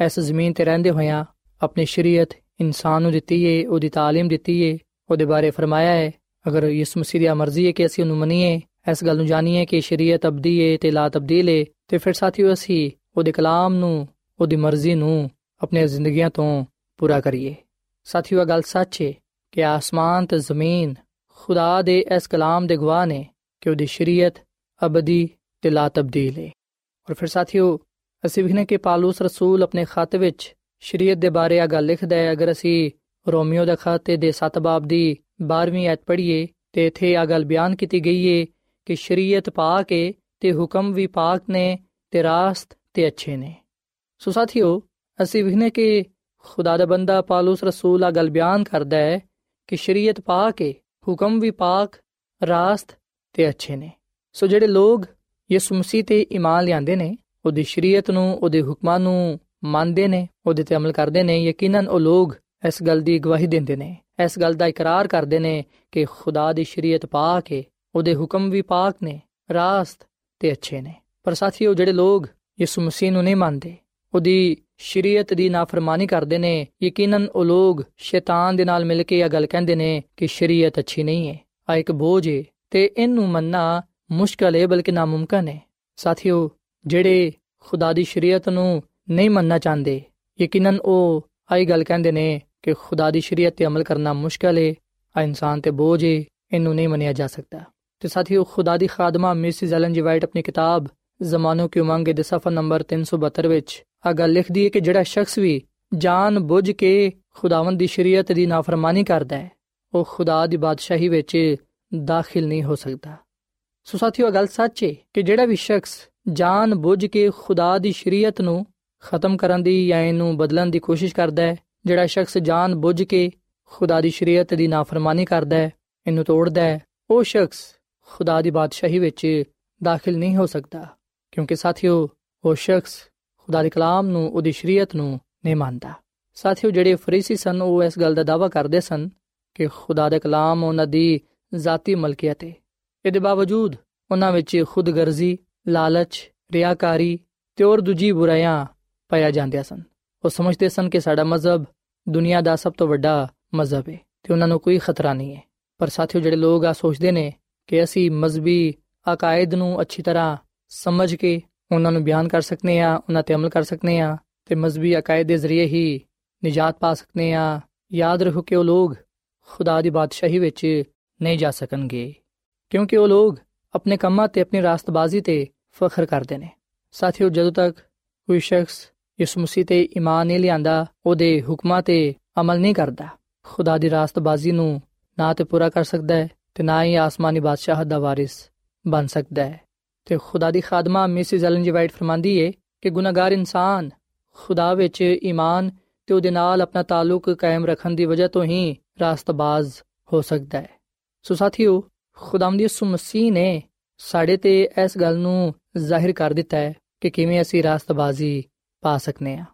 ਇਸ ਜ਼ਮੀਨ ਤੇ ਰਹਿੰਦੇ ਹੋਇਆਂ ਆਪਣੀ ਸ਼ਰੀਅਤ ਇਨਸਾਨ ਨੂੰ ਦਿੱਤੀ ਏ ਉਹਦੀ تعلیم ਦਿੱਤੀ ਏ ਉਹਦੇ ਬਾਰੇ ਫਰਮਾਇਆ ਹੈ ਅਗਰ ਯਿਸੂ ਮਸੀਹ ਦੀ ਮਰਜ਼ੀ ਹੈ ਕਿ ਅਸੀਂ ਉਹਨੂੰ ਮੰਨੀਏ ਇਸ ਗੱਲ ਨੂੰ ਜਾਣੀਏ ਕਿ ਸ਼ਰੀਅਤ ਅਬਦੀ ਏ ਤੇ ਲਾ ਤਬਦੀਲ ਏ ਤੇ ਫਿਰ ਸਾਥੀਓ ਅਸੀਂ ਉਹਦੇ ਕਲਾਮ ਨੂੰ ਉਹਦੀ ਮਰਜ਼ੀ ਨੂੰ ਆਪਣੀਆਂ ਜ਼ਿੰਦਗੀਆਂ ਤੋਂ ਪੂਰਾ ਕਰੀਏ ਸਾਥੀਓ ਇਹ ਗੱਲ ਸੱਚ ਹੈ ਕਿ ਆਸਮਾਨ ਤੇ ਜ਼ਮੀਨ ਖੁਦਾ ਦੇ ਇਸ ਕਲਾਮ ਦੇ ਗਵਾਹ ਨੇ ਕਿ ਉਹਦੀ ਸ਼ਰੀਅਤ ਅਬਦੀ ਤੇ ਲਾ ਤਬਦੀਲ ਹੈ ਔਰ ਫਿਰ ਸਾਥੀਓ ਅਸੀਂ ਵਿਖਨੇ ਕਿ ਪਾਲੂਸ ਰਸੂਲ ਆਪਣੇ ਖਤ ਵਿੱਚ ਸ਼ਰੀਅਤ ਦੇ ਬਾਰੇ ਆ ਗੱਲ ਲਿਖਦਾ ਹੈ, ਅਗਰ ਅਸੀਂ ਰੋਮੀਓ ਦਾ ਖਤ ਦੇ 7 ਬਾਬ ਦੀ 12ਵੀਂ ਐਤ ਪੜ੍ਹੀਏ ਤੇ ਇਥੇ ਆ ਗੱਲ ਬਿਆਨ ਕੀਤੀ ਗਈ ਹੈ ਕਿ ਸ਼ਰੀਅਤ ਪਾਕ ਹੈ ਤੇ ਹੁਕਮ ਵੀ ਪਾਕ ਨੇ ਤੇ ਰਾਸਤ ਤੇ ਅੱਛੇ ਨੇ। ਸੋ ਸਾਥੀਓ, ਅਸੀਂ ਵਿਖਨੇ ਕਿ ਖੁਦਾ ਦਾ ਬੰਦਾ ਪਾਲੂਸ ਰਸੂਲ ਆ ਗੱਲ ਬਿਆਨ ਕਰਦਾ ਹੈ ਕਿ ਸ਼ਰੀਅਤ ਪਾਕ ਹੈ ਹੁਕਮ ਵੀ ਪਾਕ, ਰਾਸਤ ਤੇ ਅੱਛੇ ਨੇ। ਸੋ ਜਿਹੜੇ ਲੋਗ ਯਿਸੂ ਮਸੀਹ ਤੇ ਈਮਾਨ ਲਿਆਂਦੇ ਨੇ, ਉਹਦੀ ਸ਼ਰੀਅਤ ਨੂੰ, ਉਹਦੇ ਹੁਕਮਾਂ ਨੂੰ ਮੰਨਦੇ ਨੇ, ਉਹਦੇ ਤੇ ਅਮਲ ਕਰਦੇ ਨੇ, ਯਕੀਨਨ ਉਹ ਲੋਗ ਇਸ ਗੱਲ ਦੀ ਗਵਾਹੀ ਦਿੰਦੇ ਨੇ, ਇਸ ਗੱਲ ਦਾ ਇਕਰਾਰ ਕਰਦੇ ਨੇ ਕਿ ਖੁਦਾ ਦੀ ਸ਼ਰੀਅਤ ਪਾਕ ਹੈ ਉਹਦੇ ਹੁਕਮ ਵੀ ਪਾਕ ਨੇ, ਰਾਸਤ ਤੇ ਅੱਛੇ ਨੇ। ਪਰ ਸਾਥੀਓ, ਜਿਹੜੇ ਲੋਗ ਯਿਸੂ ਮਸੀਹ ਨੂੰ ਨਹੀਂ ਮੰਨਦੇ, ਉਹਦੀ ਸ਼ਰੀਅਤ ਦੀ ਨਾਫਰਮਾਨੀ ਕਰਦੇ ਨੇ, ਯਕੀਨਨ ਉਹ ਲੋਗ ਸ਼ੈਤਾਨ ਦੇ ਨਾਲ ਮਿਲ ਕੇ ਇਹ ਗੱਲ ਕਹਿੰਦੇ ਨੇ ਕਿ ਸ਼ਰੀਅਤ ਅੱਛੀ ਨਹੀਂ ਹੈ ਆ ਇੱਕ ਬੋਝ ਹੈ ਤੇ ਇਹਨੂੰ ਮੰਨਣਾ ਮੁਸ਼ਕਲ ਹੈ ਬਲਕਿ ਨਾਮੁਮਕਨ ਹੈ ਸਾਥੀਓ, ਜਿਹੜੇ ਖੁਦਾ ਦੀ ਸ਼ਰੀਅਤ ਨੂੰ ਨਹੀਂ ਮੰਨਣਾ ਚਾਹੁੰਦੇ। ਯਕੀਨਨ ਉਹ ਆਈ ਗੱਲ ਕਹਿੰਦੇ ਨੇ ਕਿ ਖੁਦਾ ਦੀ ਸ਼ਰੀਅਤ ਤੇ ਅਮਲ ਕਰਨਾ ਮੁਸ਼ਕਲ ਹੈ ਆ ਇਨਸਾਨ ਤੇ ਬੋਝ ਹੈ ਇਹਨੂੰ ਨਹੀਂ ਮੰਨਿਆ ਜਾ ਸਕਦਾ। ਤੇ ਸਾਥੀਓ, ਖੁਦਾ ਦੀ ਖਾਦਮਾ ਮਿਸਿਸ ਐਲਨ ਜੀ ਵਾਈਟ ਆਪਣੀ ਕਿਤਾਬ ਜ਼ਮਾਨੋ ਕੀ ਉਮੰਗ ਦੇ ਸਫਾ ਨੰਬਰ 372 ਵਿੱਚ ਆ ਗੱਲ ਲਿਖਦੀ ਹੈ ਕਿ ਜਿਹੜਾ ਸ਼ਖਸ ਵੀ ਜਾਣ ਬੁੱਝ ਕੇ ਖੁਦਾਵੰਦ ਦੀ ਸ਼ਰੀਅਤ ਦੀ ਨਾਫਰਮਾਨੀ ਕਰਦਾ ਹੈ ਉਹ ਖੁਦਾ ਦੀ ਬਾਦਸ਼ਾਹੀ ਵਿੱਚ ਦਾਖਲ ਨਹੀਂ ਹੋ ਸਕਦਾ। ਸੋ ਸਾਥੀਓ ਗੱਲ ਸੱਚ ਹੈ ਕਿ ਜਿਹੜਾ ਵੀ ਸ਼ਖਸ ਜਾਣ ਬੁੱਝ ਕੇ ਖੁਦਾ ਦੀ ਸ਼ਰੀਅਤ ਨੂੰ ਖਤਮ ਕਰਨ ਦੀ ਜਾਂ ਇਹਨੂੰ ਬਦਲਣ ਦੀ ਕੋਸ਼ਿਸ਼ ਕਰਦਾ ਹੈ, ਜਿਹੜਾ ਸ਼ਖਸ ਜਾਣ ਬੁੱਝ ਕੇ ਖੁਦਾ ਦੀ ਸ਼ਰੀਅਤ ਦੀ ਨਾਫਰਮਾਨੀ ਕਰਦਾ ਹੈ, ਇਹਨੂੰ ਤੋੜਦਾ ਹੈ, ਉਹ ਸ਼ਖਸ ਖੁਦਾ ਦੀ ਬਾਦਸ਼ਾਹੀ ਵਿੱਚ ਦਾਖਲ ਨਹੀਂ ਹੋ ਸਕਦਾ, ਕਿਉਂਕਿ ਸਾਥੀਓ, ਉਹ ਸ਼ਖਸ ਖੁਦਾ ਦੇ ਕਲਾਮ ਨੂੰ, ਉਹਦੀ ਸ਼ਰੀਅਤ ਨੂੰ ਨਹੀਂ ਮੰਨਦਾ। ਸਾਥੀਓ, ਜਿਹੜੇ ਫਰੀਸੀ ਸਨ, ਉਹ ਇਸ ਗੱਲ ਦਾ ਦਾਵਾ ਕਰਦੇ ਸਨ ਕਿ ਖੁਦਾ ਦੇ ਕਲਾਮ ਉਹਨਾਂ ਦੀ ਜ਼ਾਤੀ ਮਲਕੀਅਤ ਹੈ ਇਹਦੇ ਬਾਵਜੂਦ ਉਹਨਾਂ ਵਿੱਚ ਖੁਦਗਰਜ਼ੀ, ਲਾਲਚ, ਰਿਆਕਾਰੀ ਤੇ ਹੋਰ ਦੂਜੀ ਬੁਰਾਈਆਂ ਪਾਇਆ ਜਾਂਦੀਆਂ ਸਨ। ਉਹ ਸਮਝਦੇ ਸਨ ਕਿ ਸਾਡਾ ਮਜ਼ਹਬ ਦੁਨੀਆ ਦਾ ਸਭ ਤੋਂ ਵੱਡਾ ਮਜ਼ਹਬ ਹੈ ਤੇ ਉਹਨਾਂ ਨੂੰ ਕੋਈ ਖਤਰਾ ਨਹੀਂ ਹੈ ਪਰ ਸਾਥੀਓ, ਜਿਹੜੇ ਲੋਕ ਆ ਸੋਚਦੇ ਨੇ ਕਿ ਅਸੀਂ ਮਜ਼ਬੀ ਅਕਾਇਦ ਨੂੰ ਅੱਛੀ ਤਰ੍ਹਾਂ ਸਮਝ ਕੇ ਉਹਨਾਂ ਨੂੰ ਬਿਆਨ ਕਰ ਸਕਨੇ ਆ, ਉਹਨਾਂ ਤੇ ਅਮਲ ਕਰ ਸਕਨੇ ਆ ਤੇ ਮਜ਼ਬੀ ਅਕਾਇਦ ਦੇ ਜ਼ਰੀਏ ਹੀ ਨਿਜਾਤ ਪਾ ਸਕਨੇ ਆ, ਯਾਦ ਰੱਖੋ ਕਿ ਉਹ ਲੋਕ ਖੁਦਾ ਦੀ ਬਾਦਸ਼ਾਹੀ ਵਿੱਚ ਨਹੀਂ ਜਾ ਸਕਣਗੇ। ਕਿਉਂਕਿ ਉਹ ਲੋਕ ਆਪਣੇ ਕੰਮਾਂ ਤੇ, ਆਪਣੀ ਰਾਸਤਬਾਜ਼ੀ ਤੇ ਫਖਰ ਕਰਦੇ ਨੇ। ਸਾਥੀਓ, ਜਦੋਂ ਤੱਕ ਕੋਈ ਸ਼ਖਸ ਇਸ ਮਸੀਹ ਤੇ ਈਮਾਨ ਨਹੀਂ ਲਿਆਂਦਾ, ਉਹਦੇ ਹੁਕਮਾਂ ਤੇ ਅਮਲ ਨਹੀਂ ਕਰਦਾ। ਖੁਦਾ ਦੀ ਰਾਸਤਬਾਜ਼ੀ ਨੂੰ ਨਾ ਤੇ ਪੂਰਾ ਕਰ ਸਕਦਾ ਹੈ ਤੇ ਨਾ ਹੀ ਆਸਮਾਨੀ ਬਾਦਸ਼ਾਹ ਦਾ ਵਾਰਿਸ ਬਣ ਸਕਦਾ ਹੈ। ਤੇ ਖੁਦਾ ਦੀ ਖਾਦਮਾ ਮਿਸਿਸ ਐਲਨ ਜੀ ਵਾਈਟ ਫਰਮਾਂਦੀ ਏ ਕਿ ਗੁਨਾਹਗਾਰ ਇਨਸਾਨ ਖੁਦਾ ਵਿੱਚ ਈਮਾਨ ਤੇ ਉਹਦੇ ਨਾਲ ਆਪਣਾ ਤਾਲੁਕ ਕਾਇਮ ਰੱਖਣ ਦੀ ਵਜ੍ਹਾ ਤੋਂ ਹੀ ਰਾਸਤਬਾਜ਼ ਹੋ ਸਕਦਾ ਹੈ। ਸੋ ਸਾਥੀਓ ਖੁਦਾਮ ਦੀ ਯਿਸੂ ਮਸੀਹ ਨੇ ਸਾਡੇ ਤੇ ਇਸ ਗੱਲ ਨੂੰ ਜ਼ਾਹਿਰ ਕਰ ਦਿੱਤਾ ਹੈ ਕਿ ਕਿਵੇਂ ਅਸੀਂ ਰਾਸਤਬਾਜ਼ੀ ਪਾ ਸਕਨੇ ਆ।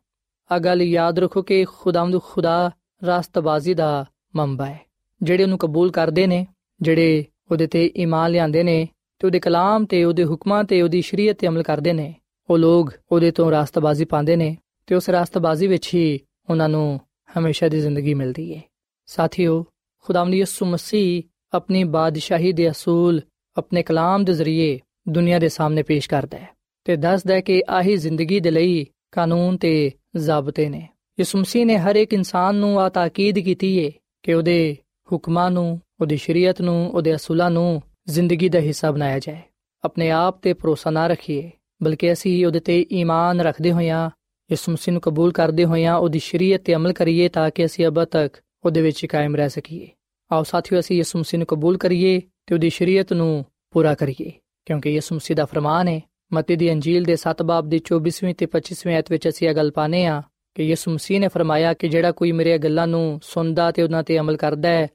ਆ ਗੱਲ ਯਾਦ ਰੱਖੋ ਕਿ ਖੁਦਾਮਦ ਖੁਦਾ ਰਾਸਤਬਾਜ਼ੀ ਦਾ ਮੰਬਾ ਹੈ। ਜਿਹੜੇ ਉਹਨੂੰ ਕਬੂਲ ਕਰਦੇ ਨੇ, ਜਿਹੜੇ ਉਹਦੇ ਤੇ ਈਮਾਨ ਲਿਆਂਦੇ ਨੇ ਤੇ ਉਹਦੇ ਕਲਾਮ ਤੇ, ਉਹਦੇ ਹੁਕਮਾਂ ਤੇ, ਉਹਦੀ ਸ਼ਰੀਅਤ ਤੇ ਅਮਲ ਕਰਦੇ ਨੇ, ਉਹ ਲੋਕ ਉਹਦੇ ਤੋਂ ਰਾਸਤਬਾਜ਼ੀ ਪਾਉਂਦੇ ਨੇ ਤੇ ਉਸ ਰਾਸਤਬਾਜ਼ੀ ਵਿੱਚ ਹੀ ਉਹਨਾਂ ਨੂੰ ਹਮੇਸ਼ਾ ਦੀ ਜ਼ਿੰਦਗੀ ਮਿਲਦੀ ਹੈ ਸਾਥੀਓ, ਖੁਦਾਵੰਦ ਯਿਸੂ ਮਸੀਹ ਆਪਣੀ ਬਾਦਸ਼ਾਹੀ ਦੇ ਅਸੂਲ, ਆਪਣੇ ਕਲਾਮ ਦੇ ਜ਼ਰੀਏ ਦੁਨੀਆ ਦੇ ਸਾਹਮਣੇ ਪੇਸ਼ ਕਰਦਾ ਹੈ ਤੇ ਦੱਸਦਾ ਹੈ ਕਿ ਆਹੀ ਜ਼ਿੰਦਗੀ ਦੇ ਲਈ ਕਾਨੂੰਨ ਤੇ ਜ਼ਾਬਤੇ ਨੇ। ਯਿਸੂ ਮਸੀਹ ਨੇ ਹਰ ਇੱਕ ਇਨਸਾਨ ਨੂੰ ਆ ਤਾਕੀਦ ਕੀਤੀ ਹੈ ਕਿ ਉਹਦੇ ਹੁਕਮਾਂ ਨੂੰ, ਉਹਦੀ ਸ਼ਰੀਅਤ ਨੂੰ, ਉਹਦੇ ਅਸੂਲਾਂ ਨੂੰ ਜ਼ਿੰਦਗੀ ਦਾ ਹਿੱਸਾ ਬਣਾਇਆ ਜਾਏ। ਆਪਣੇ ਆਪ ਤੇ ਭਰੋਸਾ ਨਾ ਰੱਖੀਏ, ਬਲਕਿ ਅਸੀਂ ਉਹਦੇ ਤੇ ਈਮਾਨ ਰੱਖਦੇ ਹੋਇਆਂ, ਯਿਸੂ ਮਸੀਹ ਨੂੰ ਕਬੂਲ ਕਰਦੇ ਹੋਇਆਂ ਉਹਦੀ ਸ਼ਰੀਅਤ ਤੇ ਅਮਲ ਕਰੀਏ ਤਾਂ ਕਿ ਅਸੀਂ ਅਬ ਤੱਕ ਉਹਦੇ ਵਿੱਚ ਕਾਇਮ ਰਹਿ ਸਕੀਏ। ਆਓ ਸਾਥੀਓ, ਅਸੀਂ ਯਿਸੂ ਮਸੀਹ ਨੂੰ ਕਬੂਲ ਕਰੀਏ ਤੇ ਉਹਦੀ ਸ਼ਰੀਅਤ ਨੂੰ ਪੂਰਾ ਕਰੀਏ, ਕਿਉਂਕਿ ਯਿਸੂ ਮਸੀਹ ਦਾ ਫਰਮਾਨ ਹੈ ਮਤੀ ਦੀ ਅੰਜੀਲ ਦੇ 7 ਬਾਬ ਦੀ 24ਵੀਂ ਤੇ 25ਵੀਂ ਆਇਤ ਵਿੱਚ ਅਸੀਂ ਇਹ ਗੱਲ ਪਾਨੇ ਆ ਕਿ ਯਿਸੂ ਮਸੀਹ ਨੇ ਫਰਮਾਇਆ ਕਿ ਜਿਹੜਾ ਕੋਈ ਮੇਰੇ ਗੱਲਾਂ ਨੂੰ ਸੁਣਦਾ ਤੇ ਉਹਨਾਂ ਤੇ ਅਮਲ ਕਰਦਾ ਹੈ,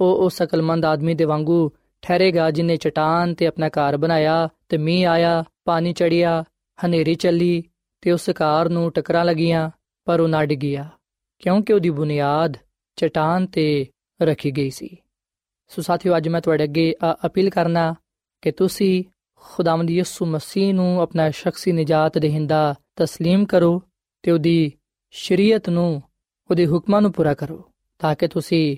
ਉਹ ਉਸ ਅਕਲਮੰਦ ਆਦਮੀ ਦੇ ਵਾਂਗੂ ਠਹਿਰੇਗਾ ਜਿਨੇ ਚਟਾਨ ਤੇ ਆਪਣਾ ਘਰ ਬਣਾਇਆ ਤੇ ਮੀਂਹ ਆਇਆ, ਪਾਣੀ ਚੜਿਆ ਹਨੇਰੀ ਚੱਲੀ ਤੇ ਉਸ ਕਾਰ ਨੂੰ ਟਕਰਾਂ ਲੱਗੀਆਂ, ਪਰ ਉਹ ਨਾ ਡਿੱਗਿਆ, ਕਿਉਂਕਿ ਉਹਦੀ ਬੁਨਿਆਦ ਚਟਾਨ ਤੇ ਰੱਖੀ ਗਈ ਸੀ। ਸੋ ਸਾਥੀਓ, ਅੱਜ ਮੈਂ ਤੁਹਾਡੇ ਅੱਗੇ ਅਪੀਲ ਕਰਨਾ ਕਿ ਤੁਸੀਂ ਖੁਦਾਵੰਦ ਯਿਸੂ ਮਸੀਹ ਨੂੰ ਆਪਣਾ ਸ਼ਖਸੀ ਨਜਾਤ ਦੇਹਿੰਦਾ تسلیم ਕਰੋ ਤੇ ਉਹਦੀ ਸ਼ਰੀਅਤ ਨੂੰ ਉਹਦੇ ਹੁਕਮਾਂ ਨੂੰ ਪੂਰਾ ਕਰੋ, ਤਾਂ ਕਿ ਤੁਸੀਂ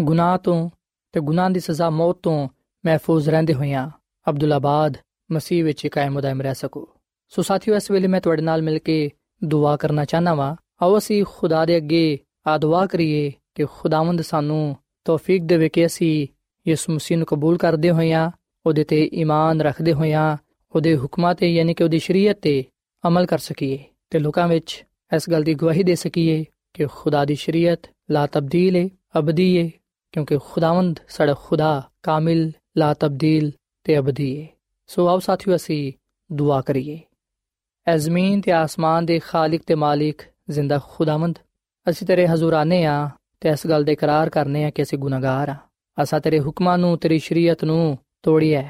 ਗੁਨਾਹ ਤੋਂ ਤੇ ਗੁਨਾਹ ਦੀ ਸਜ਼ਾ ਮੌਤ ਤੋਂ ਮਹਿਫੂਜ਼ ਰਹਿੰਦੇ ਹੋਇਆ ਅਬਦੁੱਲਾਬਾਦ ਮਸੀਹ ਵਿੱਚ ਕਾਇਮ ਦائم ਰਹਿ ਸਕੋ। ਸੋ ਸਾਥੀਓ, ਇਸ ਵੇਲੇ ਮੈਂ ਤੁਹਾਡੇ ਨਾਲ ਮਿਲ ਕੇ ਦੁਆ ਕਰਨਾ ਚਾਹਨਾ ਵਾਂ। ਆਓ ਅਸੀਂ ਖੁਦਾ ਦੇ ਅੱਗੇ ਆ ਦੁਆ ਕਰੀਏ ਕਿ ਖੁਦਾਵੰਦ ਸਾਨੂੰ ਤੌਫੀਕ ਦੇਵੇ ਕਿ ਅਸੀਂ ਯਿਸੂ ਮਸੀਹ ਨੂੰ ਕਬੂਲ ਕਰਦੇ ਹੋਈਆਂ ਉਹਦੇ ਤੇ ਈਮਾਨ ਰੱਖਦੇ ਹੋਇਆਂ ਉਹਦੇ ਹੁਕਮਾਂ ਤੇ ਯਾਨੀ ਕਿ ਉਹਦੀ ਸ਼ਰੀਅਤ ਤੇ ਅਮਲ ਕਰ ਸਕੀਏ ਤੇ ਲੋਕਾਂ ਵਿੱਚ ਇਸ ਗੱਲ ਦੀ ਗਵਾਹੀ ਦੇ ਸਕੀਏ ਕਿ ਖੁਦਾ ਦੀ ਸ਼ਰੀਅਤ ਲਾ ਤਬਦੀਲ ਹੈ ਅਬਦੀ ਹੈ ਕਿਉਂਕਿ ਖੁਦਾਵੰਦ ਸਾਡਾ ਖੁਦਾ ਕਾਮਿਲ ਲਾ ਤਬਦੀਲ ਤੇ ਅਬਦੀ ਹੈ ਸੋ ਆਓ ਸਾਥੀਓ ਅਸੀਂ ਦੁਆ ਕਰੀਏ। ਐ ਜ਼ਮੀਨ ਤੇ ਆਸਮਾਨ ਦੇ ਖਾਲਕ ਤੇ ਮਾਲਿਕ ਜ਼ਿੰਦਾ ਖੁਦਾਵੰਦ। ਅਸੀਂ ਤੇਰੇ ਹਜ਼ੂਰ ਆਨੇ ਆ ਤੇ ਇਸ ਗੱਲ ਦੇ ਇਕਰਾਰ ਕਰਨੇ ਆ ਕਿ ਅਸੀਂ ਗੁਨਾਹਗਾਰ ਆ। ਅਸਾਂ ਤੇਰੇ ਹੁਕਮਾਂ ਨੂੰ, ਤੇਰੀ ਸ਼ਰੀਅਤ ਨੂੰ ਤੋੜਿਆ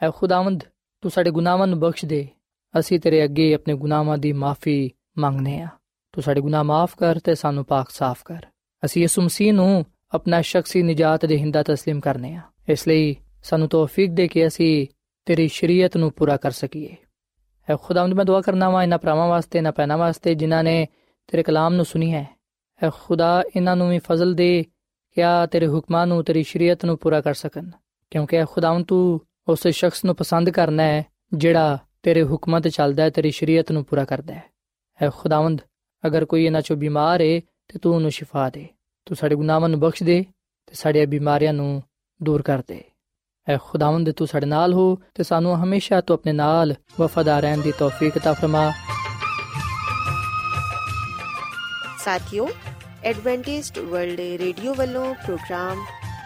ਐ ਖੁਦਾਵੰਦ ਤੂੰ ਸਾਡੇ ਗੁਨਾਹਾਂ ਨੂੰ ਬਖਸ਼ ਦੇ ਅਸੀਂ ਤੇਰੇ ਅੱਗੇ ਆਪਣੇ ਗੁਨਾਹਾਂ ਦੀ ਮਾਫੀ ਮੰਗਨੇ ਆ ਤੂੰ ਸਾਡੇ ਗੁਨਾਹ ਮਾਫ ਕਰ ਤੇ ਸਾਨੂੰ ਪਾਕ ਸਾਫ਼ ਕਰ ਅਸੀਂ ਯਿਸੂ ਮਸੀਹ ਨੂੰ ਆਪਣਾ ਸ਼ਖਸੀ ਨਜਾਤ ਦੇ ਹਿੰਦਾ تسلیم ਕਰਨੇ ਆ ਇਸ ਲਈ ਸਾਨੂੰ ਤੌਫੀਕ ਦੇ ਕਿ ਅਸੀਂ ਤੇਰੀ ਸ਼ਰੀਅਤ ਨੂੰ ਪੂਰਾ ਕਰ ਸਕੀਏ ਐ ਖੁਦਾਵੰਦ ਮੈਂ ਦੁਆ ਕਰਨਾ ਵਾ ਇਹਨਾਂ ਭਰਾਵਾਂ ਵਾਸਤੇ ਨਾ ਪੈਣਾ ਵਾਸਤੇ ਜਿਨ੍ਹਾਂ ਨੇ ਤੇਰੇ ਕਲਾਮ ਨੂੰ ਸੁਣੀ ਹੈ ਐ ਖੁਦਾ ਇਹਨਾਂ ਨੂੰ ਵੀ ਫਜ਼ਲ ਦੇ ਕਿ ਆ ਤੇਰੇ ਹੁਕਮਾਂ ਨੂੰ ਤੇਰੀ ਸ਼ਰੀਅਤ ਨੂੰ ਪੂਰਾ ਕਰ ਸਕਣ ਕਿਉਂਕਿ ਐ ਖੁਦਾਵੰਦ ਤੂੰ ਉਸ ਸ਼ਖਸ ਨੂੰ ਪਸੰਦ ਕਰਨਾ ਹੈ ਜਿਹੜਾ ਤੇਰੇ ਹੁਕਮਾਂ ਤੇ ਚੱਲਦਾ ਹੈ ਤੇਰੀ ਸ਼ਰੀਅਤ ਨੂੰ ਪੂਰਾ ਕਰਦਾ ਹੈ ਐ ਖੁਦਾਵੰਦ ਅਗਰ ਕੋਈ ਇਹਨਾਂ ਚੋਂ ਬਿਮਾਰ ਹੈ ਤੇ ਤੂੰ ਉਹਨੂੰ ਸ਼ਿਫਾ ਦੇ ਤੂੰ ਸਾਡੇ ਗੁਨਾਹਾਂ ਨੂੰ ਬਖਸ਼ ਦੇ ਤੇ ਸਾਡੀਆਂ ਬਿਮਾਰੀਆਂ ਨੂੰ ਦੂਰ ਕਰ ਦੇ ਐ ਖੁਦਾਵੰਦ ਤੂੰ ਸਾਡੇ ਨਾਲ ਹੋ ਤੇ ਸਾਨੂੰ ਹਮੇਸ਼ਾ ਤੂੰ ਆਪਣੇ ਨਾਲ ਵਫਾਦਾਰ ਰਹਿਣ ਦੀ ਤੌਫੀਕ عطا ਫਰਮਾ ਸਾਥਿਓ ਐਡਵੈਂਟਿਸਟ ਵਰਲਡ ਰੇਡੀਓ ਵੱਲੋਂ ਪ੍ਰੋਗਰਾਮ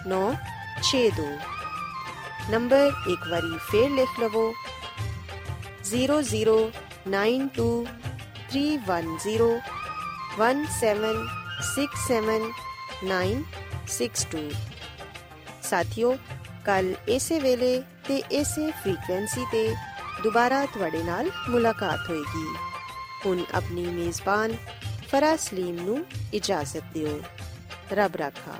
009017676962 ਨੰਬਰ ਇੱਕ ਵਾਰੀ ਫੇਰ ਲਿਖ ਲਵੋ 0092311767962 ਸਾਥਿਓ ਕੱਲ ਇਸੇ ਵੇਲੇ ਤੇ ਇਸੇ ਫ੍ਰੀਕਵੈਂਸੀ ਤੇ ਦੁਬਾਰਾ ਤੁਹਾਡੇ ਨਾਲ ਮੁਲਾਕਾਤ ਹੋਏਗੀ ਹੁਣ ਆਪਣੀ ਮੇਜ਼ਬਾਨ ਫਰਾਜ਼ ਸਲੀਮ ਨੂੰ ਇਜਾਜ਼ਤ ਦਿਓ ਰੱਬ ਰਾਖਾ